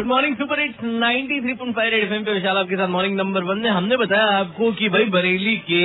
Good morning super hits 93.5 Red FM पे विशाल आपके साथ मॉर्निंग नंबर वन में हमने बताया आपको कि भाई बरेली के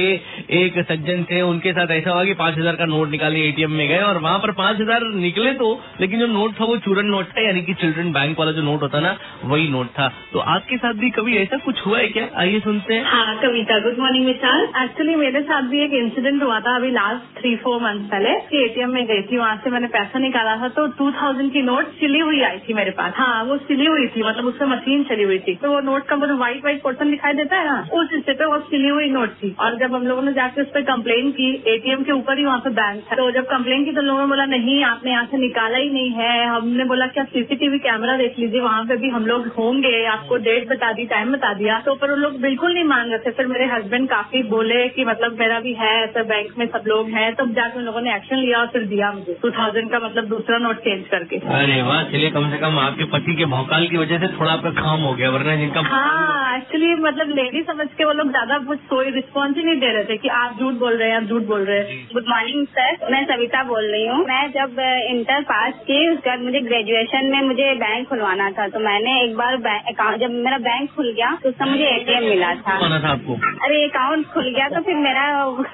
एक सज्जन थे, उनके साथ ऐसा हुआ कि पाँच हज़ार का नोट निकाले एटीएम में गए और वहाँ पर पाँच हज़ार निकले तो लेकिन जो नोट था वो चूरन नोट था, यानी कि चिल्ड्रन बैंक वाला जो नोट होता ना, वही नोट था। तो आपके साथ भी कभी ऐसा कुछ हुआ है क्या? आइए सुनते हैं। हाँ Kavita good morning Vishal. Actually मेरे साथ भी एक इंसिडेंट हुआ था अभी लास्ट थ्री फोर मंथ पहले। एटीएम में गई थी, वहाँ से मैंने पैसा निकाला था तो टू थाउज़ेंड की नोट सिली हुई आई थी मेरे पास। हाँ वो सिली हुई थी मतलब उससे मशीन चली हुई थी। तो वो नोट का मतलब व्हाइट व्हाइट पोर्सन दिखाई देता है ना? उस हिस्से पे वो सिली हुई नोट थी। और जब हम लोगों ने जाके उस पर कम्प्लेन की एटीएम के ऊपर ही वहाँ पे बैंक था। तो जब कम्प्लेन की तो लोगों ने बोला, नहीं, आपने यहाँ से निकाला ही नहीं है। हमने बोला क्या सीसीटीवी कैमरा देख लीजिए, वहाँ पे भी हम लोग होंगे। आपको डेट बता दी टाइम बता दिया। तो पर वो लोग बिल्कुल नहीं मान रहे थे। फिर मेरे हस्बैंड काफ़ी बोले कि मतलब मेरा भी है, ऐसा बैंक में सब लोग हैं। तब जाके उन लोगों ने एक्शन लिया और फिर दिया मुझे। टू थाउज़ेंड का मतलब दूसरा नोट चेंज करके। अरे वाह चलिए कम से कम आपके पति के भौकाल की वजह से थोड़ा आपका काम हो गया वरना जिनका हाँ एक्चुअली मतलब लेडी समझ के वो लोग ज़्यादा कुछ कोई रिस्पॉन्स ही नहीं दे रहे थे कि आप झूठ बोल रहे हैं आप झूठ बोल रहे हैं। गुड मॉर्निंग सर मैं सविता बोल रही हूँ। मैं जब इंटर पास की उसके बाद मुझे ग्रेजुएशन में मुझे बैंक खुलवाना था तो मैंने एक बार अकाउंट जब मेरा बैंक खुल गया तो उसका मुझे एटीएम मिला था। आपको? अरे अकाउंट खुल गया तो फिर मेरा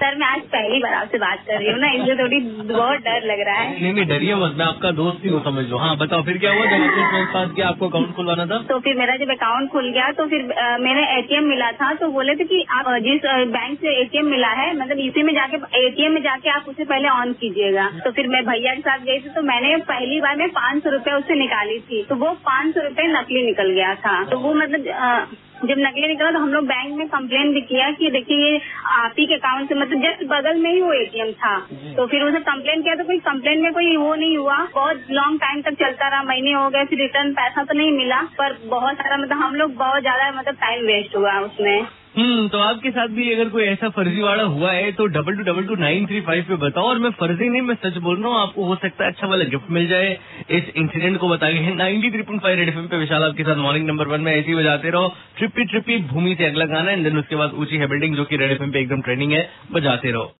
सर मैं आज पहली बार आपसे बात कर रही हूँ ना इसलिए थोड़ी बहुत डर लग रहा है। नहीं नहीं डरिए मत मैं आपका दोस्त ही हूँ समझ लो। हाँ बताओ फिर क्या हुआ? जब आपको अकाउंट खुलवाना था? तो फिर मेरा जब अकाउंट खुल गया तो फिर मेरा एटीएम मिला था। तो बोले थे कि आप जिस बैंक से एटीएम मिला है मतलब इसी में जाके, एटीएम में जाके आप उसे पहले ऑन कीजिएगा। तो फिर मैं भैया के साथ गई थी तो मैंने पहली बार में पाँच सौ उससे निकाली थी। तो वो पाँच सौ नकली निकल गया था। तो वो मतलब जब नकली निकला तो हम लोग बैंक में कंप्लेन भी किया कि देखिए ये आप ही के अकाउंट से मतलब जस्ट बगल में ही वो एटीएम था। तो फिर उसे कंप्लेन किया तो कोई कंप्लेन में कोई वो नहीं हुआ। बहुत लॉन्ग टाइम तक चलता रहा महीने हो गए फिर रिटर्न पैसा तो नहीं मिला। पर बहुत सारा मतलब हम लोग बहुत ज़्यादा मतलब टाइम वेस्ट हुआ उसमें। हम्म तो आपके साथ भी अगर कोई ऐसा फर्जीवाड़ा हुआ है तो double two double two nine three five पे बताओ। और मैं फर्जी नहीं, मैं सच बोल रहा हूँ, आपको हो सकता है अच्छा वाला गिफ्ट मिल जाए इस इंसिडेंट को बताइए ninety three point five Red F पे विशाल आपके साथ मॉर्निंग नंबर वन में ऐसी बजाते रहो। ट्रिपी ट्रिपी भूमि से अगला गाना एंड देन उसके बाद ऊँची है बिल्डिंग जो की रेड एफ़ पे एकदम ट्रेनिंग है, बजाते रहो।